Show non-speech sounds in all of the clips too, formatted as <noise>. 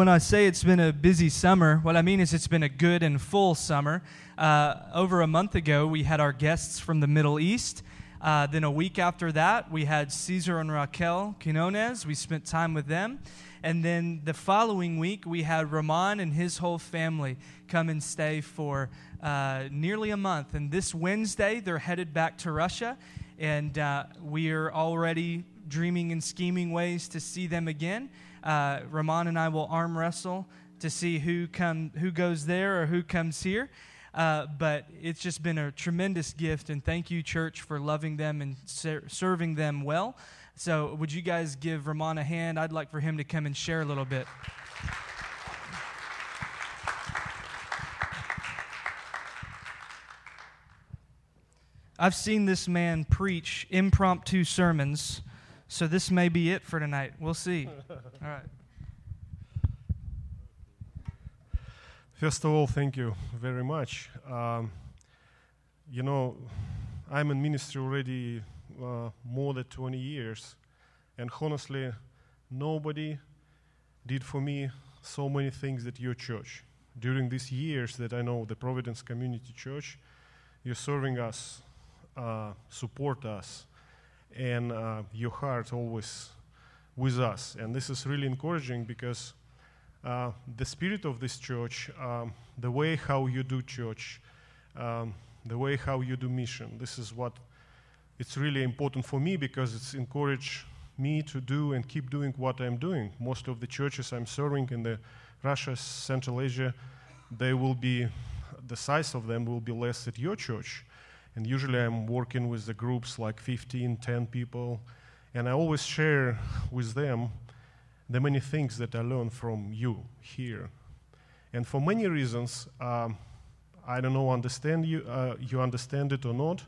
when I say it's been a busy summer, what I mean is it's been a good and full summer. Uh, over a month ago, we had our guests from the Middle East. Uh, then a week after that, we had Caesar and Raquel Quinones. We spent time with them. And then the following week, we had Roman and his whole family come and stay for uh, nearly a month. And this Wednesday, they're headed back to Russia. And uh, we are already dreaming and scheming ways to see them again. Uh, Roman and I will arm wrestle to see who come who goes there or who comes here. Uh, but it's just been a tremendous gift, and thank you, church, for loving them and ser- serving them well. So, would you guys give Roman a hand? I'd like for him to come and share a little bit. I've seen this man preach impromptu sermons so this may be it for tonight. We'll see. <laughs> All right. First of all, thank you very much. Um, you know, I'm in ministry already uh, more than 20 years, and honestly, nobody did for me so many things that your church. During these years that I know the Providence Community Church, you're serving us, uh, support us, and uh, your heart always with us. And this is really encouraging because uh, the spirit of this church, um, the way how you do church, um, the way how you do mission, this is what it's really important for me because it's encouraged me to do and keep doing what I'm doing. Most of the churches I'm serving in the Russia, Central Asia, they will be the size of them will be less at your church. And usually I'm working with the groups like 15, 10 people, and I always share with them the many things that I learned from you here. And for many reasons, um, I don't know, understand you, uh, you understand it or not,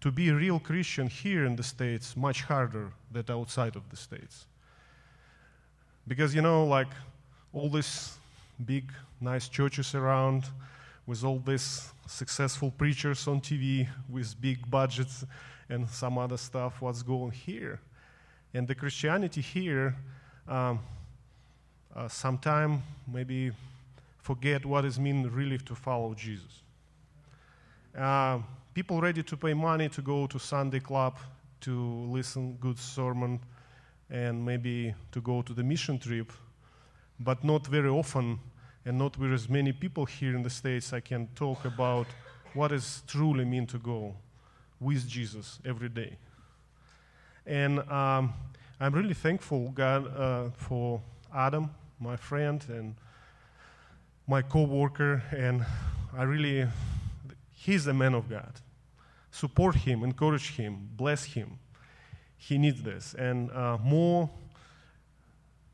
to be a real Christian here in the States much harder than outside of the States. Because, you know, like all these big, nice churches around, with all these successful preachers on TV with big budgets and some other stuff, what's going here. And the Christianity here, um, uh, sometime maybe forget what it means really to follow Jesus. Uh, people ready to pay money to go to Sunday club to listen good sermon and maybe to go to the mission trip, but not very often and not with as many people here in the States, I can talk about what does truly mean to go with Jesus every day. And um, I'm really thankful, God, uh, for Adam, my friend, and my co-worker, and I really, he's a man of God. Support him, encourage him, bless him. He needs this, and uh, more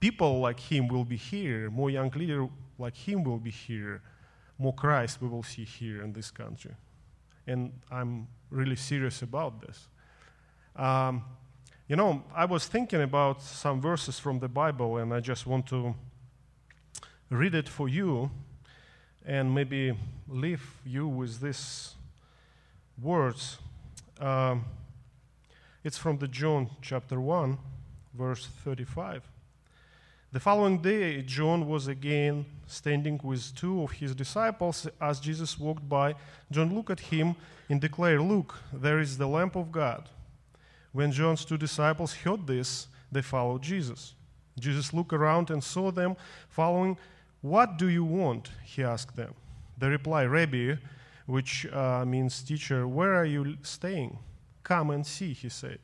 people like him will be here. More young leaders like him will be here, more Christ we will see here in this country. And I'm really serious about this. Um, you know, I was thinking about some verses from the Bible, and I just want to read it for you and maybe leave you with these words. Um, it's from the John chapter 1, verse 35. The following day, John was again standing with two of his disciples as Jesus walked by. John looked at him and declared, Look, there is the lamp of God. When John's two disciples heard this, they followed Jesus. Jesus looked around and saw them following. What do you want? He asked them. They replied, Rabbi, which uh, means teacher, where are you staying? Come and see, he said.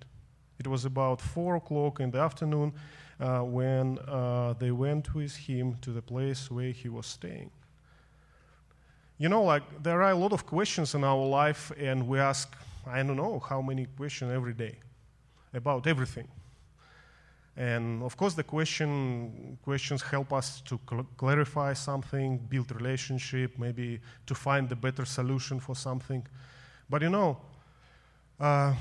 It was about four o'clock in the afternoon uh, when uh, they went with him to the place where he was staying. You know, like there are a lot of questions in our life, and we ask, I don't know how many questions every day about everything. And of course, the question, questions help us to cl- clarify something, build relationship, maybe to find the better solution for something. But you know, uh,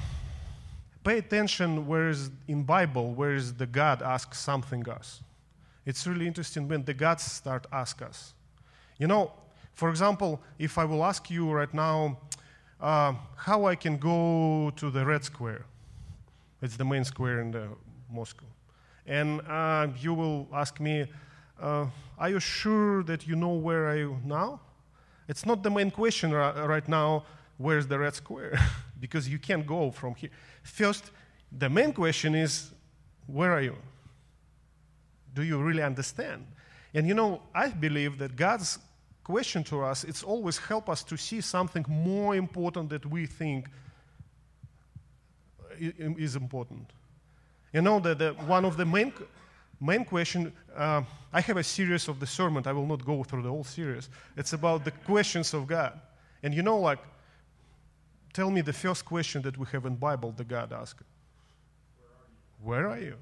pay attention where is in Bible where is the God asks something us. It's really interesting when the gods start ask us. You know, for example, if I will ask you right now uh, how I can go to the Red Square, it's the main square in the Moscow, and uh, you will ask me, uh, Are you sure that you know where are you now? It's not the main question right now, where's the red square? <laughs> because you can't go from here. First, the main question is, where are you? Do you really understand? And you know, I believe that God's question to us, it's always help us to see something more important that we think is important. You know that the, one of the main main question uh, I have a series of the sermon. I will not go through the whole series. It's about the questions of God, and you know, like, tell me the first question that we have in Bible the God asked. Where are you? Where are you?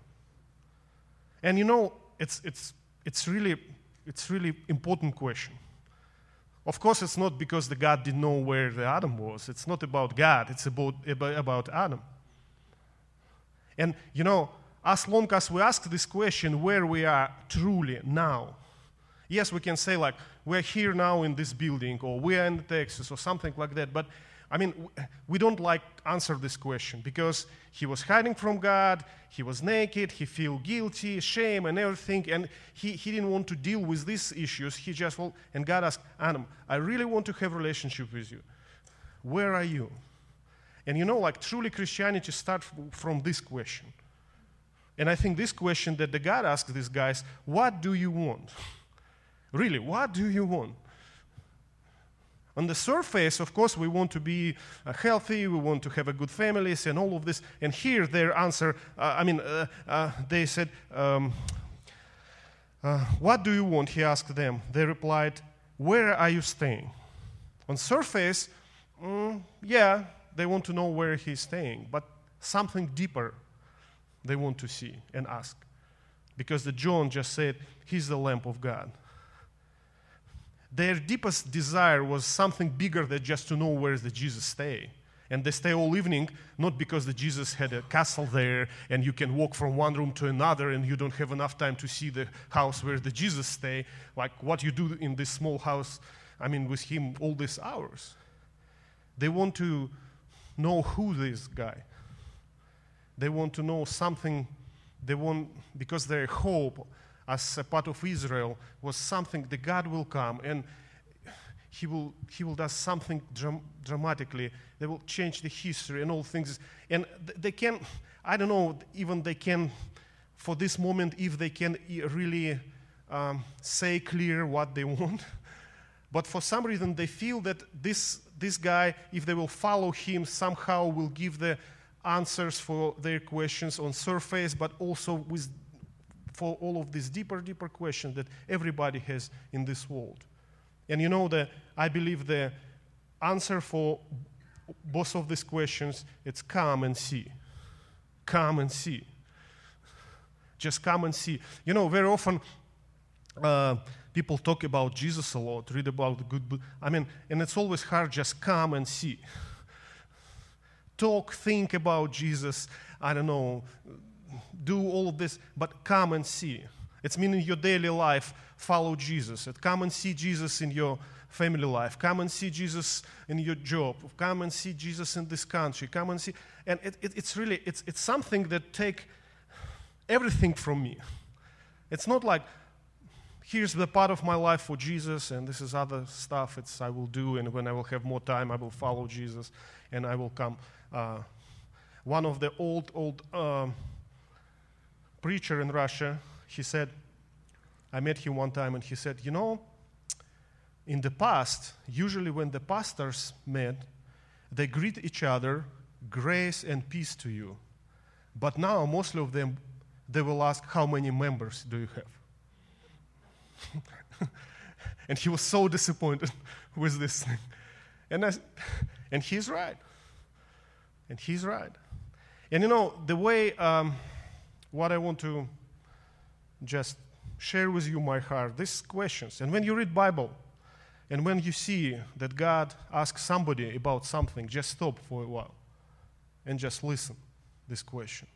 And you know, it's it's it's really it's really important question. Of course, it's not because the God didn't know where the Adam was. It's not about God. It's about about Adam. And you know, as long as we ask this question where we are truly now, yes, we can say, like, we're here now in this building, or we're in Texas, or something like that. But I mean, we don't like answer this question because he was hiding from God, he was naked, he feel guilty, shame, and everything, and he, he didn't want to deal with these issues. He just, well, and God asked, Adam, I really want to have relationship with you. Where are you? And you know, like truly Christianity starts from this question. And I think this question that the God asked these guys, what do you want? <laughs> really, what do you want? On the surface, of course, we want to be uh, healthy, we want to have a good families and all of this. And here their answer, uh, I mean, uh, uh they said, um, uh, what do you want? He asked them. They replied, where are you staying? On surface, mm, yeah, they want to know where he's staying, but something deeper they want to see and ask. Because the John just said, He's the lamp of God. Their deepest desire was something bigger than just to know where the Jesus stay. And they stay all evening, not because the Jesus had a castle there and you can walk from one room to another and you don't have enough time to see the house where the Jesus stay, like what you do in this small house, I mean, with him all these hours. They want to know who this guy. They want to know something. They want because their hope as a part of Israel was something that God will come and he will he will do something dram- dramatically. They will change the history and all things. And they can I don't know even they can for this moment if they can really um, say clear what they <laughs> want. But for some reason, they feel that this, this guy, if they will follow him, somehow will give the answers for their questions on surface, but also with, for all of these deeper, deeper questions that everybody has in this world. And you know that I believe the answer for both of these questions it's come and see. Come and see. Just come and see. You know, very often uh, people talk about Jesus a lot, read about the good book. I mean, and it's always hard just come and see. Talk, think about Jesus, I don't know, do all of this, but come and see. It's meaning your daily life, follow Jesus. And come and see Jesus in your family life. Come and see Jesus in your job. Come and see Jesus in this country. Come and see. And it, it, it's really, it's, it's something that take everything from me. It's not like, here's the part of my life for Jesus, and this is other stuff it's I will do, and when I will have more time, I will follow Jesus, and I will come. Uh, one of the old, old um, preacher in Russia, he said, I met him one time, and he said, you know, in the past, usually when the pastors met, they greet each other, grace and peace to you. But now, mostly of them, they will ask, how many members do you have? <laughs> and he was so disappointed <laughs> with this thing. And, I, and he's right. And he's right. And you know, the way, um, what I want to just share with you my heart, these questions. And when you read Bible, and when you see that God asks somebody about something, just stop for a while and just listen this question.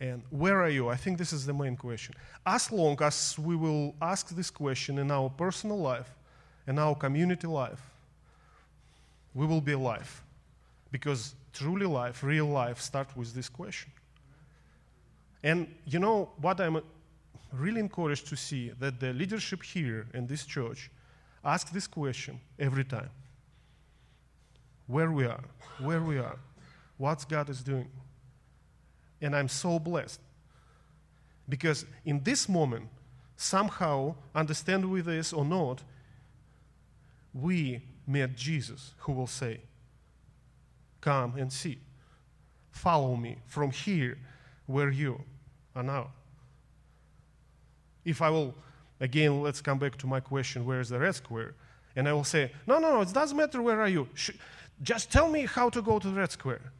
And where are you? I think this is the main question. As long as we will ask this question in our personal life, in our community life, we will be alive. Because truly life, real life, starts with this question. And you know what I'm really encouraged to see that the leadership here in this church ask this question every time where we are, where we are, what God is doing. And I'm so blessed because in this moment, somehow, understand we this or not, we met Jesus who will say, Come and see. Follow me from here where you are now. If I will, again, let's come back to my question where is the red square? And I will say, No, no, no, it doesn't matter where are you. Sh- just tell me how to go to the red square.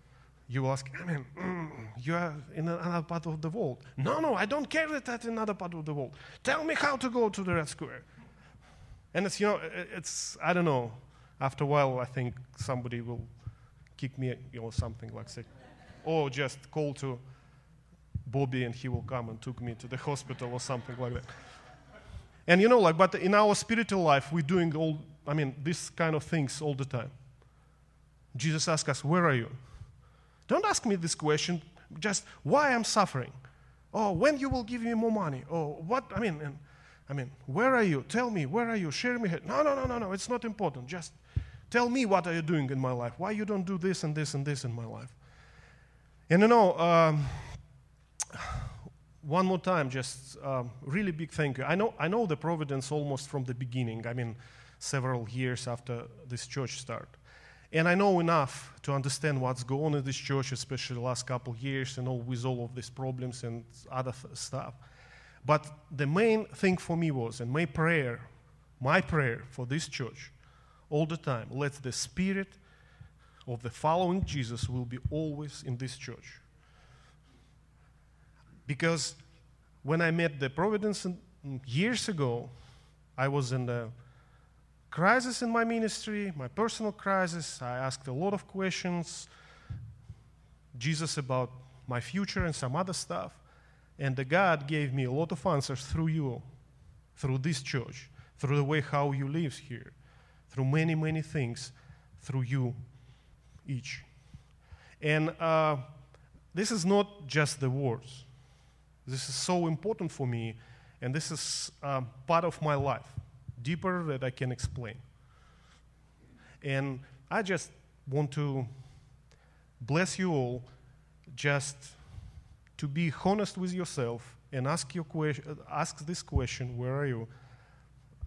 You will ask, I mean, mm, you are in another part of the world. No, no, I don't care that that's another part of the world. Tell me how to go to the red square. And it's, you know, it's, I don't know. After a while, I think somebody will kick me or something like that. Or just call to Bobby and he will come and took me to the hospital or something like that. And you know, like, but in our spiritual life, we're doing all, I mean, this kind of things all the time. Jesus asks us, Where are you? Don't ask me this question, just why I'm suffering. Oh, when you will give me more money. Oh, what, I mean, and, I mean, where are you? Tell me, where are you? Share me. No, no, no, no, no, it's not important. Just tell me what are you doing in my life. Why you don't do this and this and this in my life. And you know, um, one more time, just um, really big thank you. I know, I know the Providence almost from the beginning. I mean, several years after this church started. And I know enough to understand what's going on in this church, especially the last couple of years, and all with all of these problems and other th- stuff. But the main thing for me was, and my prayer, my prayer for this church, all the time, let the spirit of the following Jesus will be always in this church. Because when I met the Providence years ago, I was in the crisis in my ministry, my personal crisis. I asked a lot of questions, Jesus about my future and some other stuff. And the God gave me a lot of answers through you, through this church, through the way how you live here, through many, many things, through you each. And uh, this is not just the words. This is so important for me, and this is uh, part of my life deeper that I can explain. And I just want to bless you all just to be honest with yourself and ask, your ask this question where are you?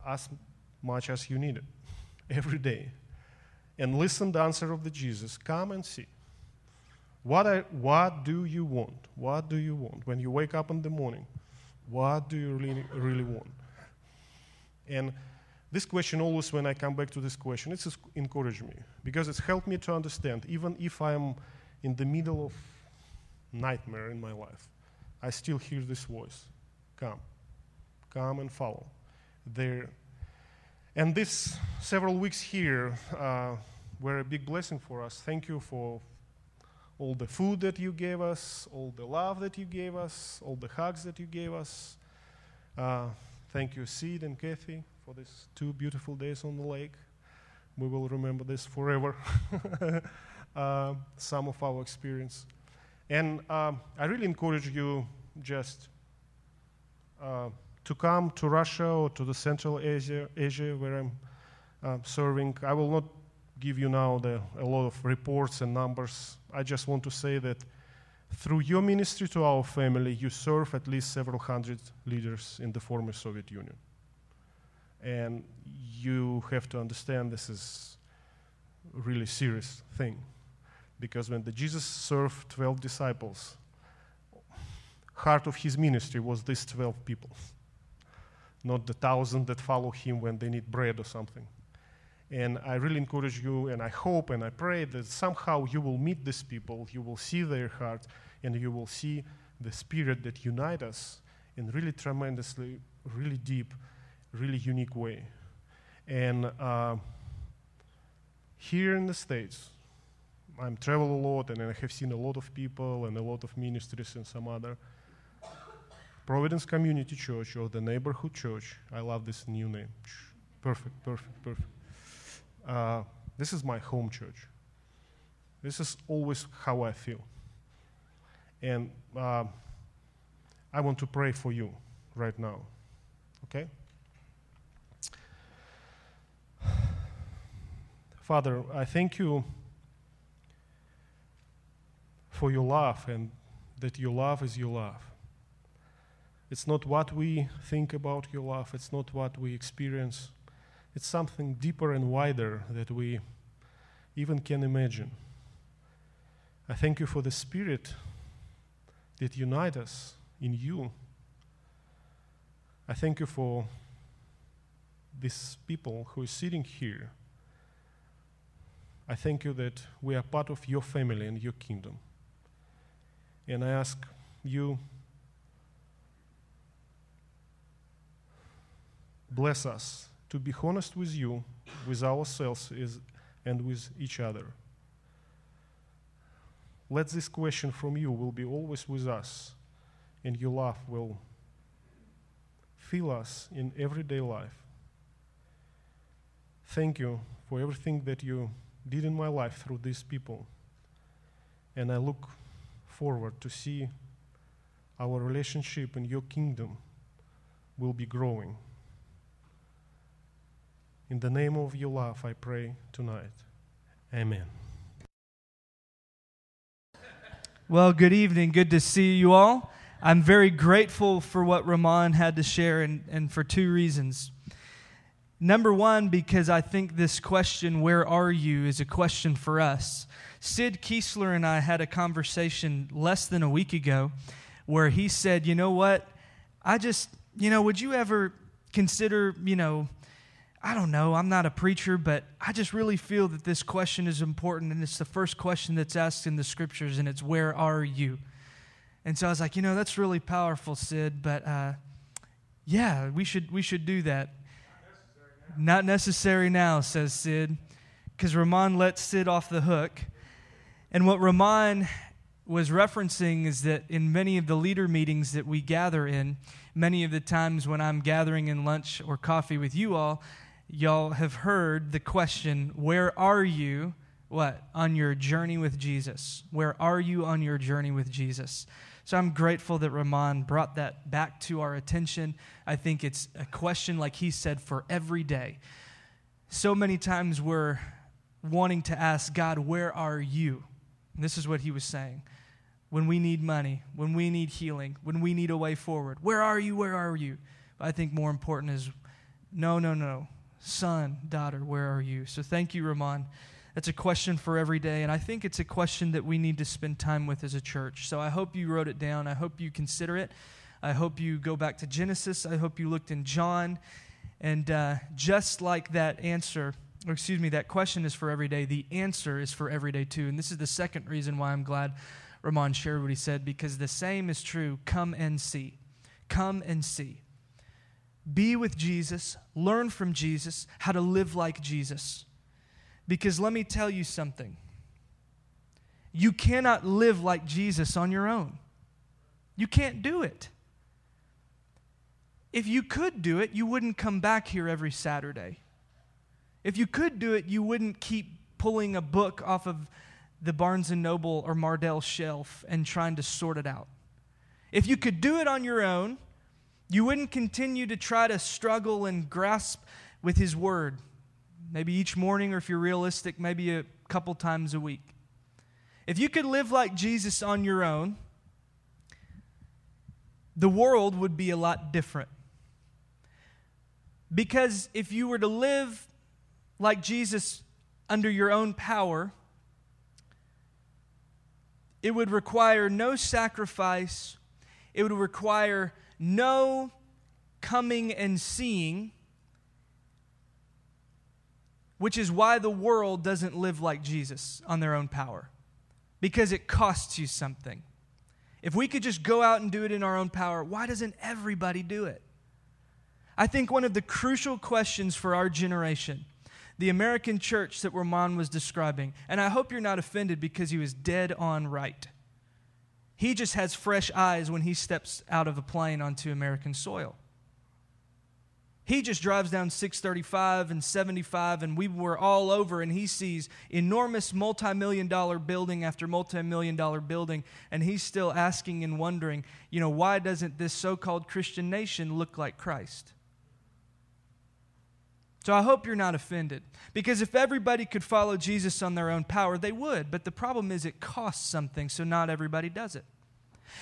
As much as you need it <laughs> every day. And listen the answer of the Jesus. Come and see. What, I, what do you want? What do you want? When you wake up in the morning, what do you really, really want? And this question always, when I come back to this question, it's encouraged me because it's helped me to understand, even if I'm in the middle of nightmare in my life, I still hear this voice. Come, come and follow. There, and this several weeks here uh, were a big blessing for us. Thank you for all the food that you gave us, all the love that you gave us, all the hugs that you gave us. Uh, thank you, Sid and Kathy, for these two beautiful days on the lake. We will remember this forever, <laughs> uh, some of our experience. And um, I really encourage you just uh, to come to Russia or to the Central Asia, Asia where I'm uh, serving. I will not give you now the, a lot of reports and numbers. I just want to say that through your ministry to our family, you serve at least several hundred leaders in the former Soviet Union. And you have to understand this is a really serious thing. Because when the Jesus served 12 disciples, heart of his ministry was these 12 people, not the thousand that follow him when they need bread or something. And I really encourage you, and I hope and I pray that somehow you will meet these people, you will see their heart, and you will see the spirit that unites us in really tremendously, really deep, really unique way. And uh, here in the States, I'm travel a lot and I have seen a lot of people and a lot of ministries and some other. Providence Community Church or the Neighborhood Church. I love this new name. Perfect, perfect, perfect. Uh, this is my home church. This is always how I feel. And uh, I want to pray for you right now. Okay? Father, I thank you for your love and that your love is your love. It's not what we think about your love, it's not what we experience. It's something deeper and wider that we even can imagine. I thank you for the Spirit that unites us in you. I thank you for these people who are sitting here. I thank you that we are part of your family and your kingdom. And I ask you, bless us to be honest with you, with ourselves, and with each other. Let this question from you will be always with us, and your love will fill us in everyday life. Thank you for everything that you did in my life through these people. And I look forward to see our relationship in your kingdom will be growing. In the name of your love, I pray tonight. Amen. Well, good evening. Good to see you all. I'm very grateful for what Roman had to share, and, and for two reasons. Number one, because I think this question, where are you, is a question for us. Sid Kiesler and I had a conversation less than a week ago where he said, You know what? I just, you know, would you ever consider, you know, I don't know, I'm not a preacher, but I just really feel that this question is important. And it's the first question that's asked in the scriptures, and it's, Where are you? And so I was like, You know, that's really powerful, Sid, but uh, yeah, we should, we should do that. Not necessary now, not necessary now says Sid, because Roman let Sid off the hook. And what Roman was referencing is that in many of the leader meetings that we gather in, many of the times when I'm gathering in lunch or coffee with you all, y'all have heard the question, Where are you? What? On your journey with Jesus. Where are you on your journey with Jesus? So I'm grateful that Roman brought that back to our attention. I think it's a question, like he said, for every day. So many times we're wanting to ask God, Where are you? And this is what he was saying. When we need money, when we need healing, when we need a way forward, where are you? Where are you? But I think more important is no, no, no son, daughter, where are you? So thank you, Roman. That's a question for every day, and I think it's a question that we need to spend time with as a church. So I hope you wrote it down. I hope you consider it. I hope you go back to Genesis. I hope you looked in John. And uh, just like that answer, or excuse me, that question is for every day, the answer is for every day too. And this is the second reason why I'm glad Roman shared what he said, because the same is true. Come and see. Come and see be with Jesus, learn from Jesus how to live like Jesus. Because let me tell you something you cannot live like Jesus on your own. You can't do it. If you could do it, you wouldn't come back here every Saturday. If you could do it, you wouldn't keep pulling a book off of the Barnes and Noble or Mardel shelf and trying to sort it out. If you could do it on your own, you wouldn't continue to try to struggle and grasp with His Word, maybe each morning, or if you're realistic, maybe a couple times a week. If you could live like Jesus on your own, the world would be a lot different. Because if you were to live like Jesus under your own power, it would require no sacrifice, it would require no coming and seeing, which is why the world doesn't live like Jesus on their own power, because it costs you something. If we could just go out and do it in our own power, why doesn't everybody do it? I think one of the crucial questions for our generation, the American church that Roman was describing, and I hope you're not offended because he was dead on right. He just has fresh eyes when he steps out of a plane onto American soil. He just drives down 635 and 75, and we were all over, and he sees enormous multi million dollar building after multi million dollar building, and he's still asking and wondering, you know, why doesn't this so called Christian nation look like Christ? So I hope you're not offended. Because if everybody could follow Jesus on their own power, they would. But the problem is it costs something, so not everybody does it.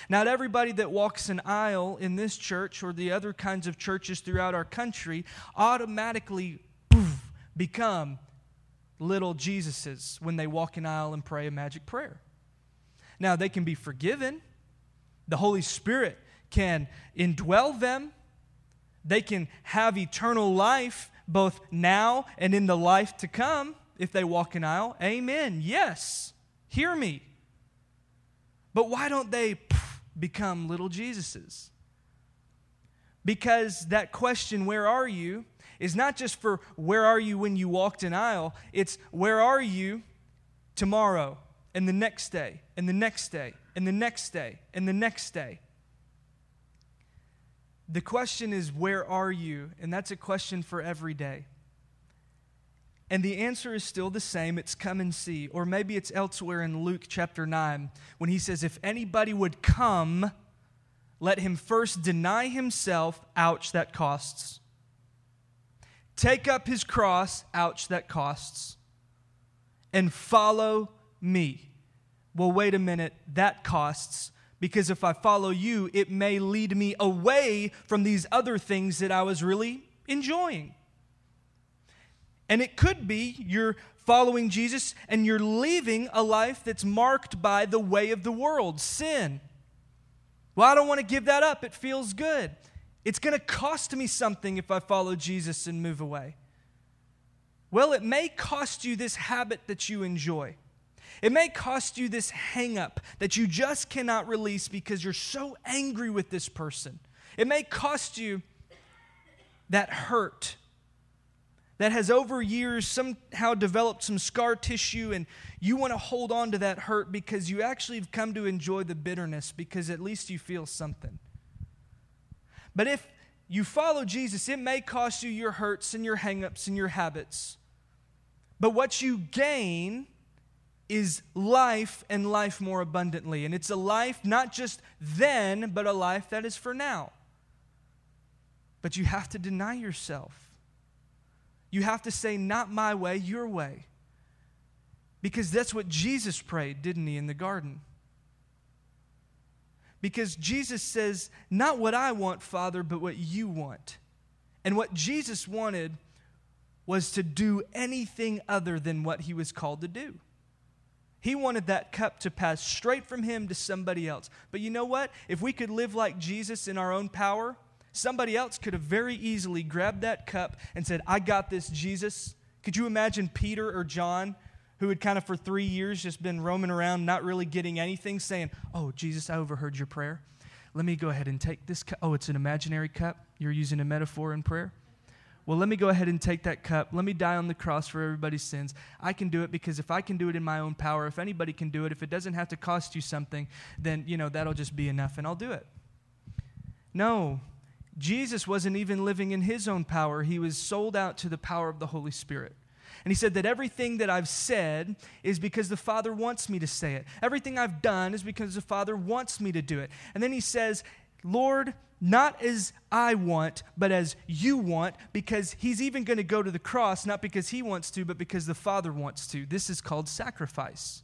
Not everybody that walks an aisle in this church or the other kinds of churches throughout our country automatically poof, become little Jesuses when they walk an aisle and pray a magic prayer. Now, they can be forgiven, the Holy Spirit can indwell them, they can have eternal life both now and in the life to come if they walk an aisle. Amen. Yes. Hear me. But why don't they become little Jesuses? Because that question, where are you, is not just for where are you when you walked an aisle, it's where are you tomorrow and the next day and the next day and the next day and the next day. The question is, where are you? And that's a question for every day. And the answer is still the same it's come and see. Or maybe it's elsewhere in Luke chapter 9 when he says, If anybody would come, let him first deny himself, ouch, that costs. Take up his cross, ouch, that costs. And follow me. Well, wait a minute, that costs. Because if I follow you, it may lead me away from these other things that I was really enjoying. And it could be you're following Jesus and you're leaving a life that's marked by the way of the world, sin. Well, I don't want to give that up. It feels good. It's going to cost me something if I follow Jesus and move away. Well, it may cost you this habit that you enjoy. It may cost you this hang up that you just cannot release because you're so angry with this person. It may cost you that hurt that has over years somehow developed some scar tissue and you want to hold on to that hurt because you actually have come to enjoy the bitterness because at least you feel something. But if you follow Jesus, it may cost you your hurts and your hangups and your habits. But what you gain is life and life more abundantly. And it's a life not just then, but a life that is for now. But you have to deny yourself. You have to say, Not my way, your way. Because that's what Jesus prayed, didn't he, in the garden? Because Jesus says, Not what I want, Father, but what you want. And what Jesus wanted was to do anything other than what he was called to do. He wanted that cup to pass straight from him to somebody else. But you know what? If we could live like Jesus in our own power, Somebody else could have very easily grabbed that cup and said, I got this, Jesus. Could you imagine Peter or John, who had kind of for three years just been roaming around, not really getting anything, saying, Oh, Jesus, I overheard your prayer. Let me go ahead and take this cup. Oh, it's an imaginary cup. You're using a metaphor in prayer? Well, let me go ahead and take that cup. Let me die on the cross for everybody's sins. I can do it because if I can do it in my own power, if anybody can do it, if it doesn't have to cost you something, then, you know, that'll just be enough and I'll do it. No, Jesus wasn't even living in his own power, he was sold out to the power of the Holy Spirit. And he said that everything that I've said is because the Father wants me to say it. Everything I've done is because the Father wants me to do it. And then he says, Lord, not as I want, but as you want, because he's even going to go to the cross, not because he wants to, but because the Father wants to. This is called sacrifice.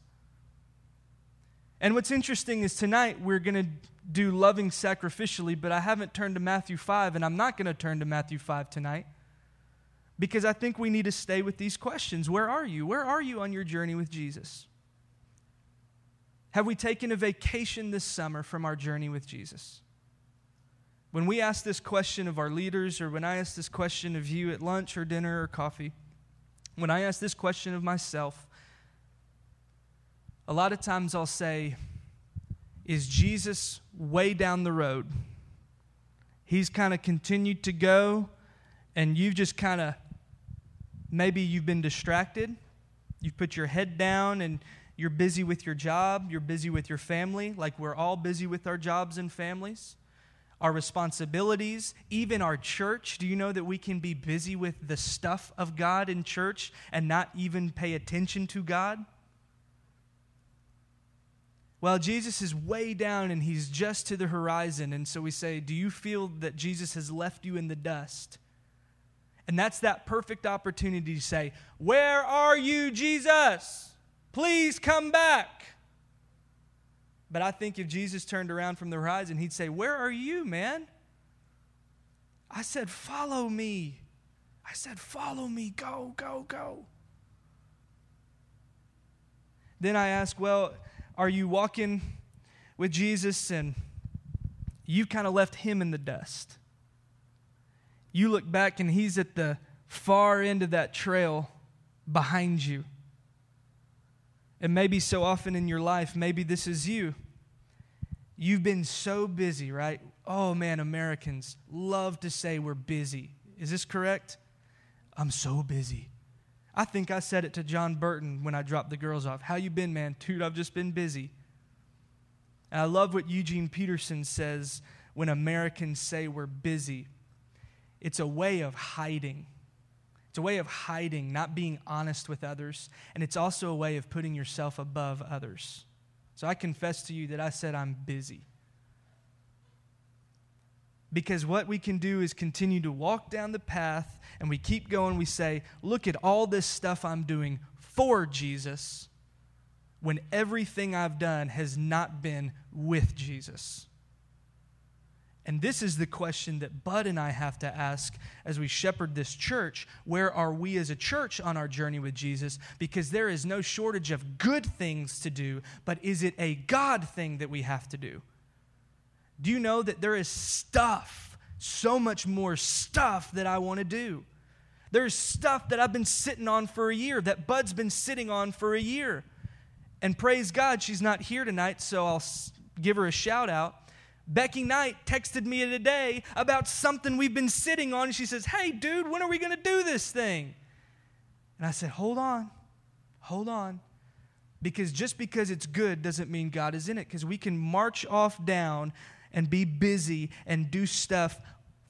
And what's interesting is tonight we're going to do loving sacrificially, but I haven't turned to Matthew 5, and I'm not going to turn to Matthew 5 tonight because I think we need to stay with these questions. Where are you? Where are you on your journey with Jesus? Have we taken a vacation this summer from our journey with Jesus? When we ask this question of our leaders, or when I ask this question of you at lunch or dinner or coffee, when I ask this question of myself, a lot of times I'll say, Is Jesus way down the road? He's kind of continued to go, and you've just kind of maybe you've been distracted. You've put your head down and you're busy with your job, you're busy with your family, like we're all busy with our jobs and families. Our responsibilities, even our church. Do you know that we can be busy with the stuff of God in church and not even pay attention to God? Well, Jesus is way down and he's just to the horizon. And so we say, Do you feel that Jesus has left you in the dust? And that's that perfect opportunity to say, Where are you, Jesus? Please come back. But I think if Jesus turned around from the horizon, he'd say, Where are you, man? I said, Follow me. I said, Follow me. Go, go, go. Then I ask, Well, are you walking with Jesus and you've kind of left him in the dust? You look back and he's at the far end of that trail behind you. And maybe so often in your life, maybe this is you. You've been so busy, right? Oh man, Americans love to say we're busy. Is this correct? I'm so busy. I think I said it to John Burton when I dropped the girls off. How you been, man? Dude, I've just been busy. And I love what Eugene Peterson says when Americans say we're busy. It's a way of hiding. It's a way of hiding, not being honest with others, and it's also a way of putting yourself above others. So I confess to you that I said I'm busy. Because what we can do is continue to walk down the path and we keep going. We say, Look at all this stuff I'm doing for Jesus when everything I've done has not been with Jesus. And this is the question that Bud and I have to ask as we shepherd this church. Where are we as a church on our journey with Jesus? Because there is no shortage of good things to do, but is it a God thing that we have to do? Do you know that there is stuff, so much more stuff that I want to do? There's stuff that I've been sitting on for a year, that Bud's been sitting on for a year. And praise God, she's not here tonight, so I'll give her a shout out. Becky Knight texted me today about something we've been sitting on. She says, Hey, dude, when are we going to do this thing? And I said, Hold on, hold on. Because just because it's good doesn't mean God is in it. Because we can march off down and be busy and do stuff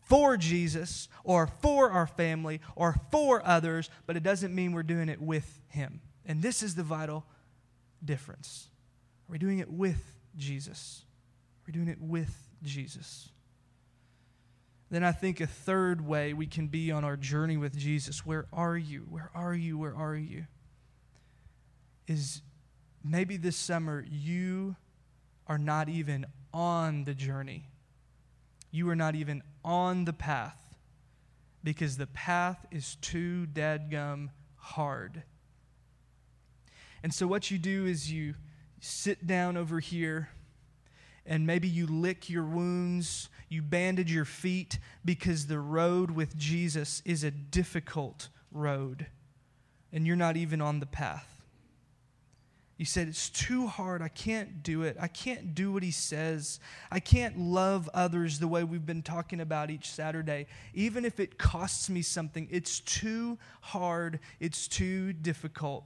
for Jesus or for our family or for others, but it doesn't mean we're doing it with Him. And this is the vital difference. Are we doing it with Jesus? We're doing it with Jesus. Then I think a third way we can be on our journey with Jesus, where are you? Where are you? Where are you? Is maybe this summer you are not even on the journey. You are not even on the path because the path is too dadgum hard. And so, what you do is you sit down over here and maybe you lick your wounds, you bandage your feet because the road with Jesus is a difficult road and you're not even on the path. You said, It's too hard. I can't do it. I can't do what he says. I can't love others the way we've been talking about each Saturday. Even if it costs me something, it's too hard. It's too difficult.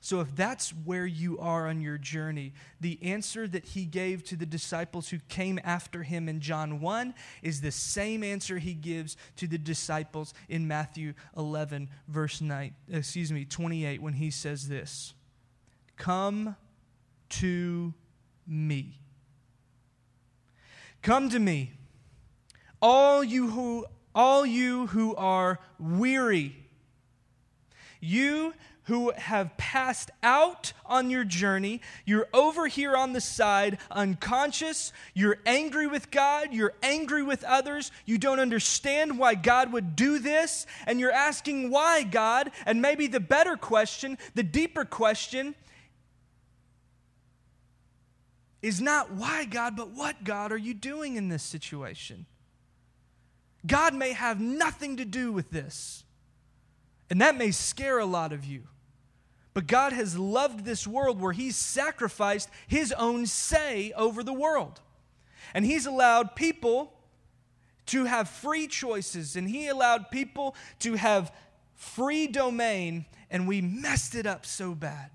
So, if that's where you are on your journey, the answer that he gave to the disciples who came after him in John 1 is the same answer he gives to the disciples in Matthew 11, verse 9, excuse me, 28, when he says this Come to me. Come to me, all you who, all you who are weary. You who have passed out on your journey. You're over here on the side, unconscious. You're angry with God. You're angry with others. You don't understand why God would do this. And you're asking, why, God? And maybe the better question, the deeper question, is not why, God, but what, God, are you doing in this situation? God may have nothing to do with this. And that may scare a lot of you. But God has loved this world where He's sacrificed His own say over the world. And He's allowed people to have free choices, and He allowed people to have free domain, and we messed it up so bad.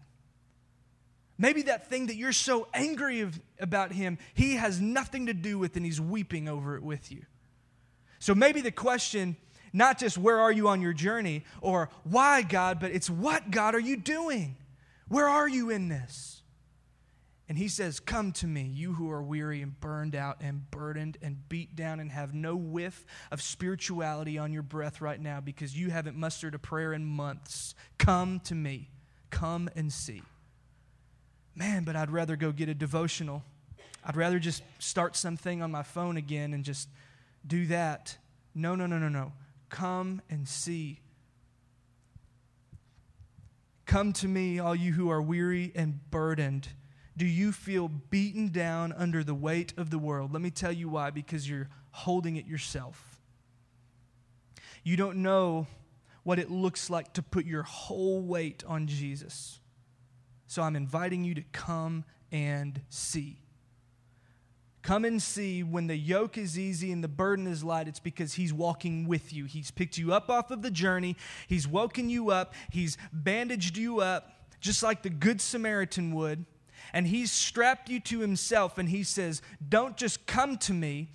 Maybe that thing that you're so angry of, about him, he has nothing to do with and he's weeping over it with you. So maybe the question, not just where are you on your journey or why, God, but it's what, God, are you doing? Where are you in this? And he says, Come to me, you who are weary and burned out and burdened and beat down and have no whiff of spirituality on your breath right now because you haven't mustered a prayer in months. Come to me. Come and see. Man, but I'd rather go get a devotional. I'd rather just start something on my phone again and just do that. No, no, no, no, no. Come and see. Come to me, all you who are weary and burdened. Do you feel beaten down under the weight of the world? Let me tell you why because you're holding it yourself. You don't know what it looks like to put your whole weight on Jesus. So I'm inviting you to come and see. Come and see when the yoke is easy and the burden is light, it's because He's walking with you. He's picked you up off of the journey, He's woken you up, He's bandaged you up, just like the Good Samaritan would, and He's strapped you to Himself, and He says, Don't just come to me,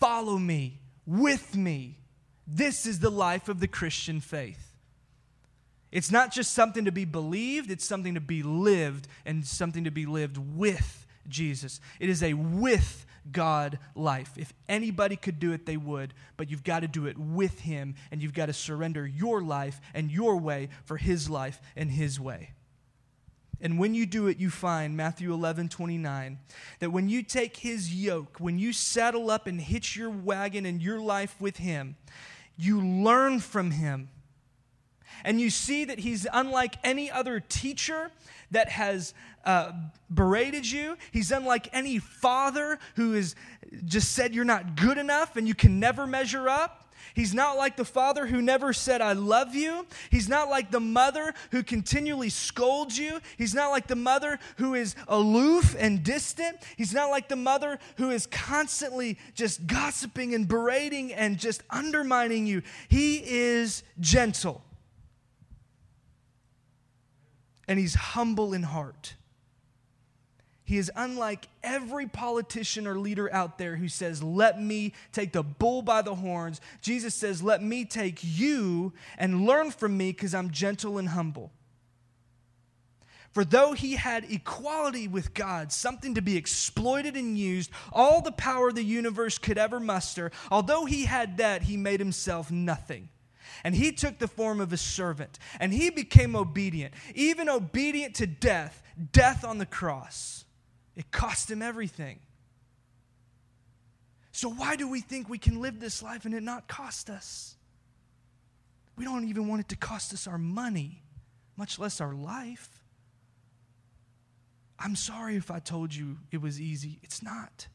follow me, with me. This is the life of the Christian faith. It's not just something to be believed, it's something to be lived and something to be lived with Jesus. It is a with God life. If anybody could do it, they would, but you've got to do it with Him and you've got to surrender your life and your way for His life and His way. And when you do it, you find, Matthew 11, 29, that when you take his yoke, when you saddle up and hitch your wagon and your life with him, you learn from him and you see that he's unlike any other teacher that has uh, berated you. He's unlike any father who has just said you're not good enough and you can never measure up. He's not like the father who never said, I love you. He's not like the mother who continually scolds you. He's not like the mother who is aloof and distant. He's not like the mother who is constantly just gossiping and berating and just undermining you. He is gentle and he's humble in heart. He is unlike every politician or leader out there who says, Let me take the bull by the horns. Jesus says, Let me take you and learn from me because I'm gentle and humble. For though he had equality with God, something to be exploited and used, all the power the universe could ever muster, although he had that, he made himself nothing and he took the form of a servant, and he became obedient, even obedient to death, death on the cross. It cost him everything. So, why do we think we can live this life and it not cost us? We don't even want it to cost us our money, much less our life. I'm sorry if I told you it was easy. It's not.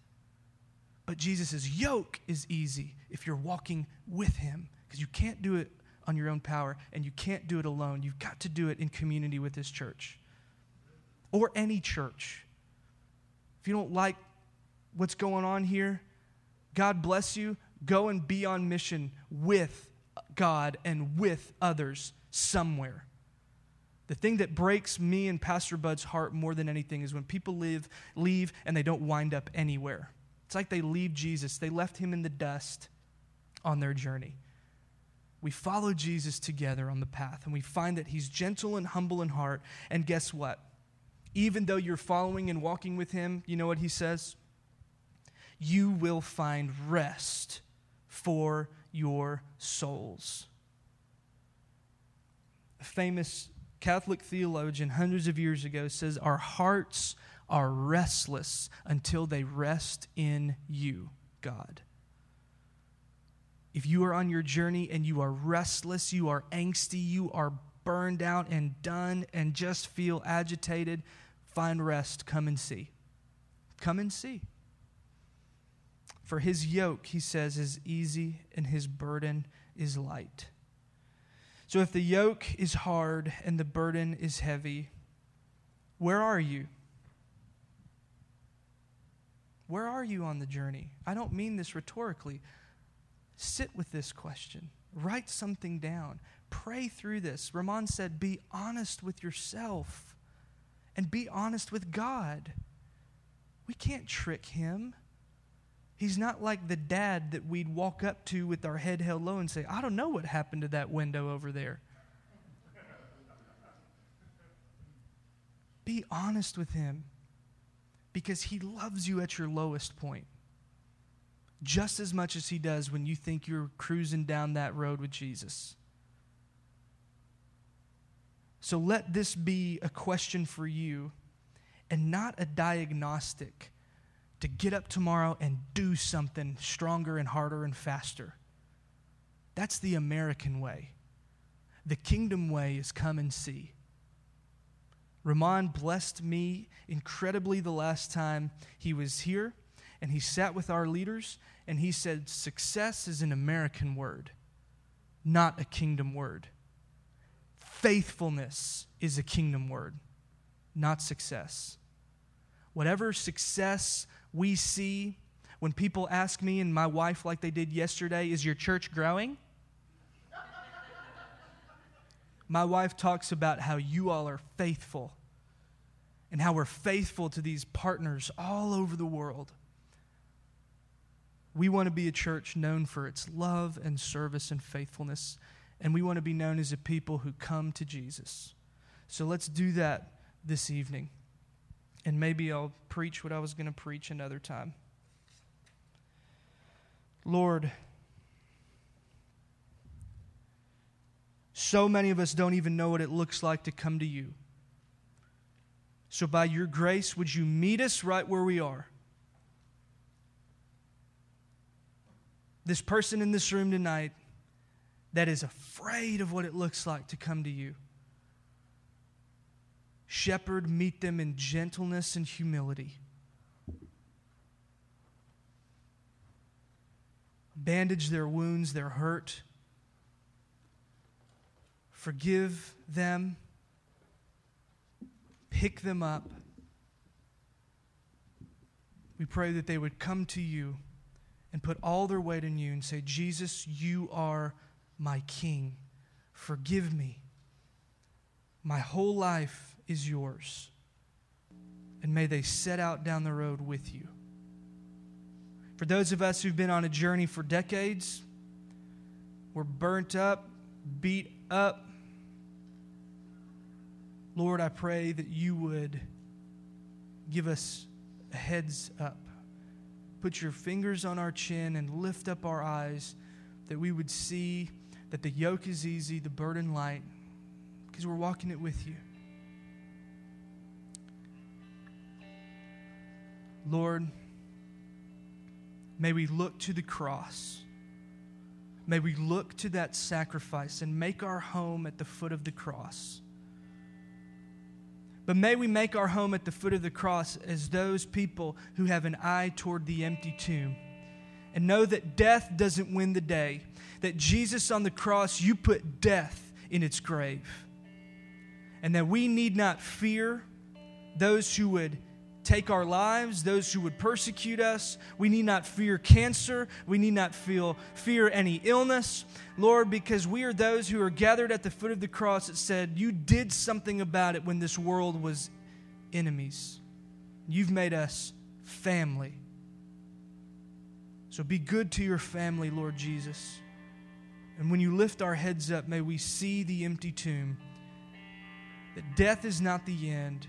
But Jesus' yoke is easy if you're walking with him because you can't do it on your own power and you can't do it alone. You've got to do it in community with this church or any church. If you don't like what's going on here, God bless you. Go and be on mission with God and with others somewhere. The thing that breaks me and Pastor Bud's heart more than anything is when people leave, leave and they don't wind up anywhere. It's like they leave Jesus. They left him in the dust on their journey we follow Jesus together on the path and we find that he's gentle and humble in heart. And guess what? Even though you're following and walking with him, you know what he says? You will find rest for your souls. A famous Catholic theologian hundreds of years ago says, Our hearts are restless until they rest in you, God. If you are on your journey and you are restless, you are angsty, you are burned out and done and just feel agitated, find rest. Come and see. Come and see. For his yoke, he says, is easy and his burden is light. So if the yoke is hard and the burden is heavy, where are you? Where are you on the journey? I don't mean this rhetorically. Sit with this question. Write something down. Pray through this. Roman said, Be honest with yourself and be honest with God. We can't trick him. He's not like the dad that we'd walk up to with our head held low and say, I don't know what happened to that window over there. Be honest with him because he loves you at your lowest point just as much as he does when you think you're cruising down that road with Jesus. So let this be a question for you and not a diagnostic to get up tomorrow and do something stronger and harder and faster. That's the American way. The kingdom way is come and see. Roman blessed me incredibly the last time he was here, and he sat with our leaders, and he said, Success is an American word, not a kingdom word. Faithfulness is a kingdom word, not success. Whatever success we see when people ask me and my wife, like they did yesterday, is your church growing? <laughs> my wife talks about how you all are faithful and how we're faithful to these partners all over the world. We want to be a church known for its love and service and faithfulness, and we want to be known as a people who come to Jesus. So let's do that this evening. And maybe I'll preach what I was going to preach another time. Lord, so many of us don't even know what it looks like to come to you. So, by your grace, would you meet us right where we are? This person in this room tonight that is afraid of what it looks like to come to you. Shepherd, meet them in gentleness and humility. Bandage their wounds, their hurt. Forgive them pick them up. We pray that they would come to you and put all their weight in you and say, Jesus, you are my King. Forgive me. My whole life is yours. And may they set out down the road with you. For those of us who've been on a journey for decades, we're burnt up, beat up, Lord, I pray that you would give us a heads up. Put your fingers on our chin and lift up our eyes that we would see that the yoke is easy, the burden light, because we're walking it with you. Lord, may we look to the cross. May we look to that sacrifice and make our home at the foot of the cross. But may we make our home at the foot of the cross as those people who have an eye toward the empty tomb and know that death doesn't win the day. That Jesus on the cross, you put death in its grave. And that we need not fear those who would take our lives, those who would persecute us. We need not fear cancer. We need not feel fear any illness. Lord, because we are those who are gathered at the foot of the cross that said, You did something about it when this world was enemies. You've made us family. So be good to your family, Lord Jesus. And when you lift our heads up, may we see the empty tomb. That death is not the end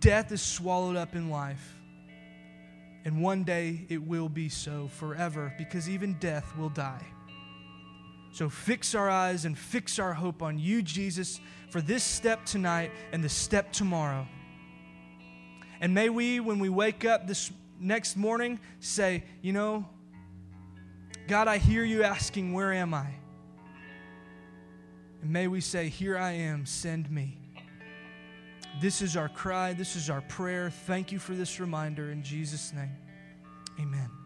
Death is swallowed up in life. And one day it will be so forever because even death will die. So fix our eyes and fix our hope on you, Jesus, for this step tonight and the step tomorrow. And may we, when we wake up this next morning, say, You know, God, I hear you asking, Where am I? And may we say, Here I am, send me. This is our cry. This is our prayer. Thank you for this reminder in Jesus' name. Amen.